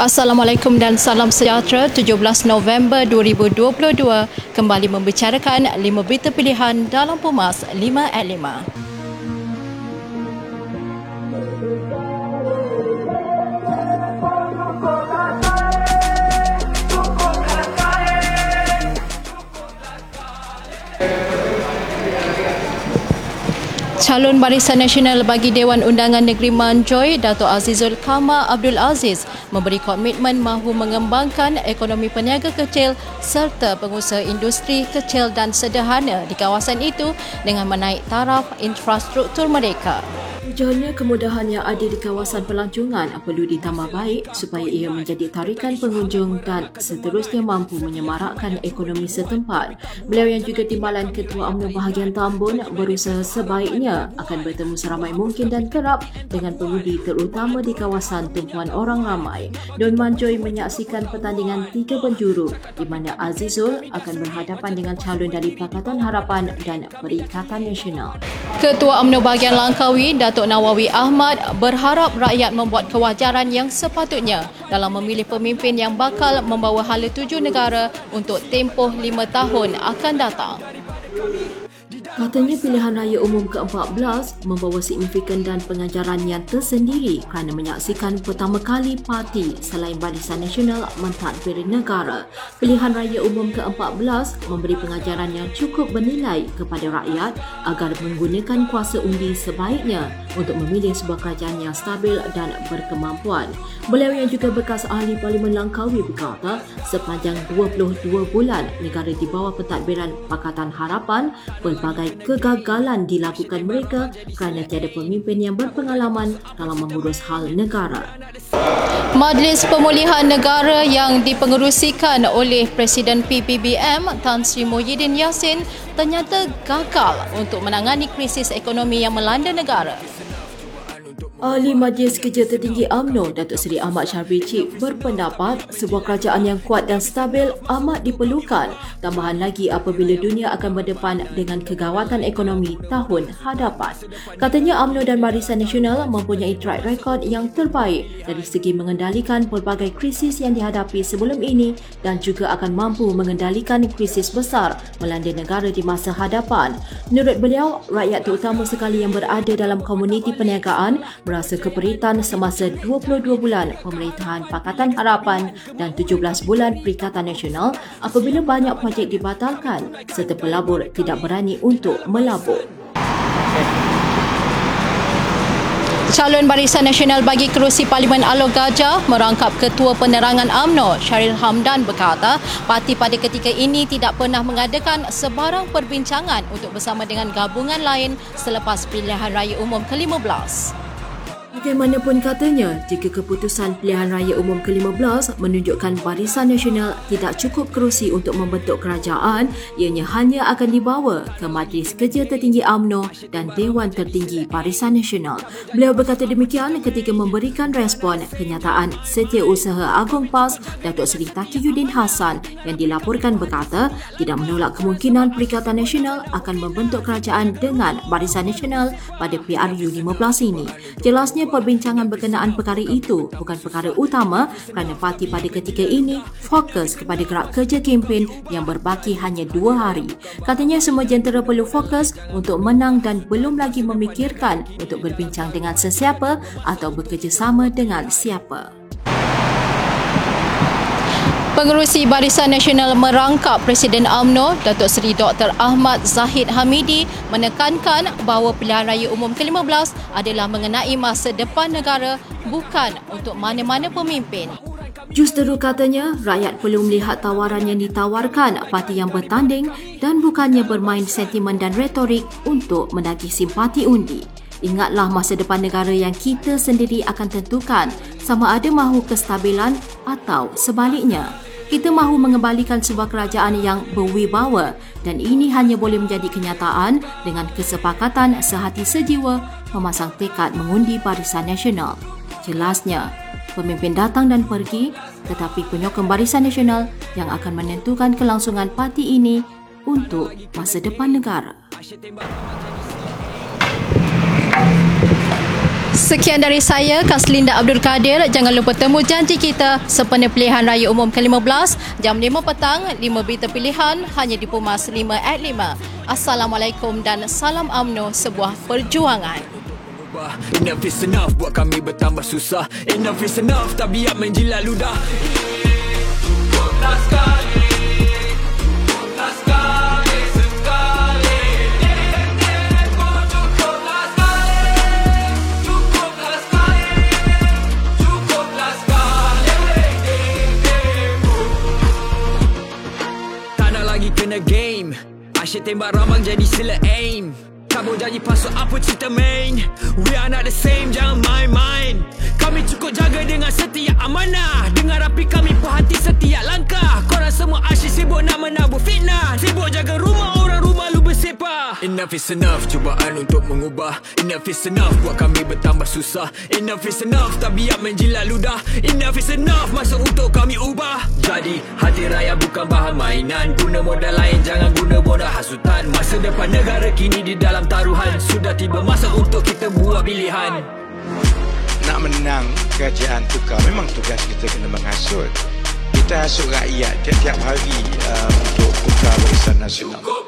Assalamualaikum dan salam sejahtera 17 November 2022 kembali membicarakan 5 berita pilihan dalam Pumas 5 at 5. Calon Barisan Nasional bagi Dewan Undangan Negeri Manjoy, Dato' Azizul Kama Abdul Aziz memberi komitmen mahu mengembangkan ekonomi peniaga kecil serta pengusaha industri kecil dan sederhana di kawasan itu dengan menaik taraf infrastruktur mereka. Ujarnya kemudahan yang ada di kawasan pelancongan perlu ditambah baik supaya ia menjadi tarikan pengunjung dan seterusnya mampu menyemarakkan ekonomi setempat. Beliau yang juga timbalan Ketua UMNO bahagian Tambun berusaha sebaiknya akan bertemu seramai mungkin dan kerap dengan pengundi terutama di kawasan tumpuan orang ramai. Don Manjoy menyaksikan pertandingan tiga penjuru di mana Azizul akan berhadapan dengan calon dari Pakatan Harapan dan Perikatan Nasional. Ketua UMNO bahagian Langkawi, Datuk Datuk Nawawi Ahmad berharap rakyat membuat kewajaran yang sepatutnya dalam memilih pemimpin yang bakal membawa hala tuju negara untuk tempoh lima tahun akan datang. Katanya pilihan raya umum ke-14 membawa signifikan dan pengajaran yang tersendiri kerana menyaksikan pertama kali parti selain Barisan Nasional mentadbir negara. Pilihan raya umum ke-14 memberi pengajaran yang cukup bernilai kepada rakyat agar menggunakan kuasa undi sebaiknya untuk memilih sebuah kerajaan yang stabil dan berkemampuan. Beliau yang juga bekas ahli Parlimen Langkawi berkata sepanjang 22 bulan negara di bawah pentadbiran Pakatan Harapan pelbagai kegagalan dilakukan mereka kerana tiada pemimpin yang berpengalaman dalam mengurus hal negara. Majlis Pemulihan Negara yang dipengerusikan oleh Presiden PPBM Tan Sri Muhyiddin Yassin ternyata gagal untuk menangani krisis ekonomi yang melanda negara. Ahli Majlis Kerja Tertinggi AMNO Datuk Seri Ahmad Syarbi Cik berpendapat sebuah kerajaan yang kuat dan stabil amat diperlukan tambahan lagi apabila dunia akan berdepan dengan kegawatan ekonomi tahun hadapan. Katanya AMNO dan Barisan Nasional mempunyai track record yang terbaik dari segi mengendalikan pelbagai krisis yang dihadapi sebelum ini dan juga akan mampu mengendalikan krisis besar melanda negara di masa hadapan. Menurut beliau, rakyat terutama sekali yang berada dalam komuniti perniagaan merasa keperitan semasa 22 bulan pemerintahan Pakatan Harapan dan 17 bulan Perikatan Nasional apabila banyak projek dibatalkan serta pelabur tidak berani untuk melabur. Calon Barisan Nasional bagi kerusi Parlimen Alor Gajah merangkap Ketua Penerangan AMNO Syaril Hamdan berkata parti pada ketika ini tidak pernah mengadakan sebarang perbincangan untuk bersama dengan gabungan lain selepas pilihan raya umum ke-15. Bagaimanapun katanya, jika keputusan pilihan raya umum ke-15 menunjukkan Barisan Nasional tidak cukup kerusi untuk membentuk kerajaan, ianya hanya akan dibawa ke Majlis Kerja Tertinggi AMNO dan Dewan Tertinggi Barisan Nasional. Beliau berkata demikian ketika memberikan respon kenyataan Setiausaha Agong PAS Datuk Seri Takiyuddin Hassan yang dilaporkan berkata tidak menolak kemungkinan Perikatan Nasional akan membentuk kerajaan dengan Barisan Nasional pada PRU 15 ini. Jelasnya Sebenarnya perbincangan berkenaan perkara itu bukan perkara utama kerana parti pada ketika ini fokus kepada gerak kerja kempen yang berbaki hanya dua hari. Katanya semua jentera perlu fokus untuk menang dan belum lagi memikirkan untuk berbincang dengan sesiapa atau bekerjasama dengan siapa. Pengerusi Barisan Nasional merangkap Presiden AMNO Datuk Seri Dr. Ahmad Zahid Hamidi menekankan bahawa pilihan raya umum ke-15 adalah mengenai masa depan negara bukan untuk mana-mana pemimpin. Justeru katanya, rakyat perlu melihat tawaran yang ditawarkan parti yang bertanding dan bukannya bermain sentimen dan retorik untuk menagih simpati undi. Ingatlah masa depan negara yang kita sendiri akan tentukan sama ada mahu kestabilan atau sebaliknya kita mahu mengembalikan sebuah kerajaan yang berwibawa dan ini hanya boleh menjadi kenyataan dengan kesepakatan sehati sejiwa memasang tekad mengundi Barisan Nasional. Jelasnya, pemimpin datang dan pergi tetapi penyokong Barisan Nasional yang akan menentukan kelangsungan parti ini untuk masa depan negara. Sekian dari saya, Kaslinda Abdul Kadir. Jangan lupa temu janji kita sempena pilihan raya umum ke-15, jam 5 petang, 5 berita pilihan hanya di Pumas 5 at 5. Assalamualaikum dan salam UMNO sebuah perjuangan. Enough is enough buat kami bertambah susah Enough is enough tabiat menjilat ludah Asyik tembak ramang jadi sila aim. Cabut janji pasuk apa cerita main. We are not the same jangan main-main. Kami cukup jaga dengan setiap amanah. Dengar rapi kami perhati setiap langkah. Korang semua asyik sibuk nak menabur fitnah. Sibuk jaga rumah orang rumah lu bersepah. Enough is enough cubaan untuk mengubah. Enough is enough buat kami bertambah susah. Enough is enough tabiat menjilat ludah. Enough is enough masa untuk kami ubah. Jadi hati raya bukan bahan mainan. Guna modal lain jangan guna Masa depan negara kini di dalam taruhan. Sudah tiba masa untuk kita buat pilihan. Nak menang kerajaan tukar. Memang tugas kita kena menghasut. Kita hasut rakyat tiap-tiap hari uh, untuk tukar barisan nasional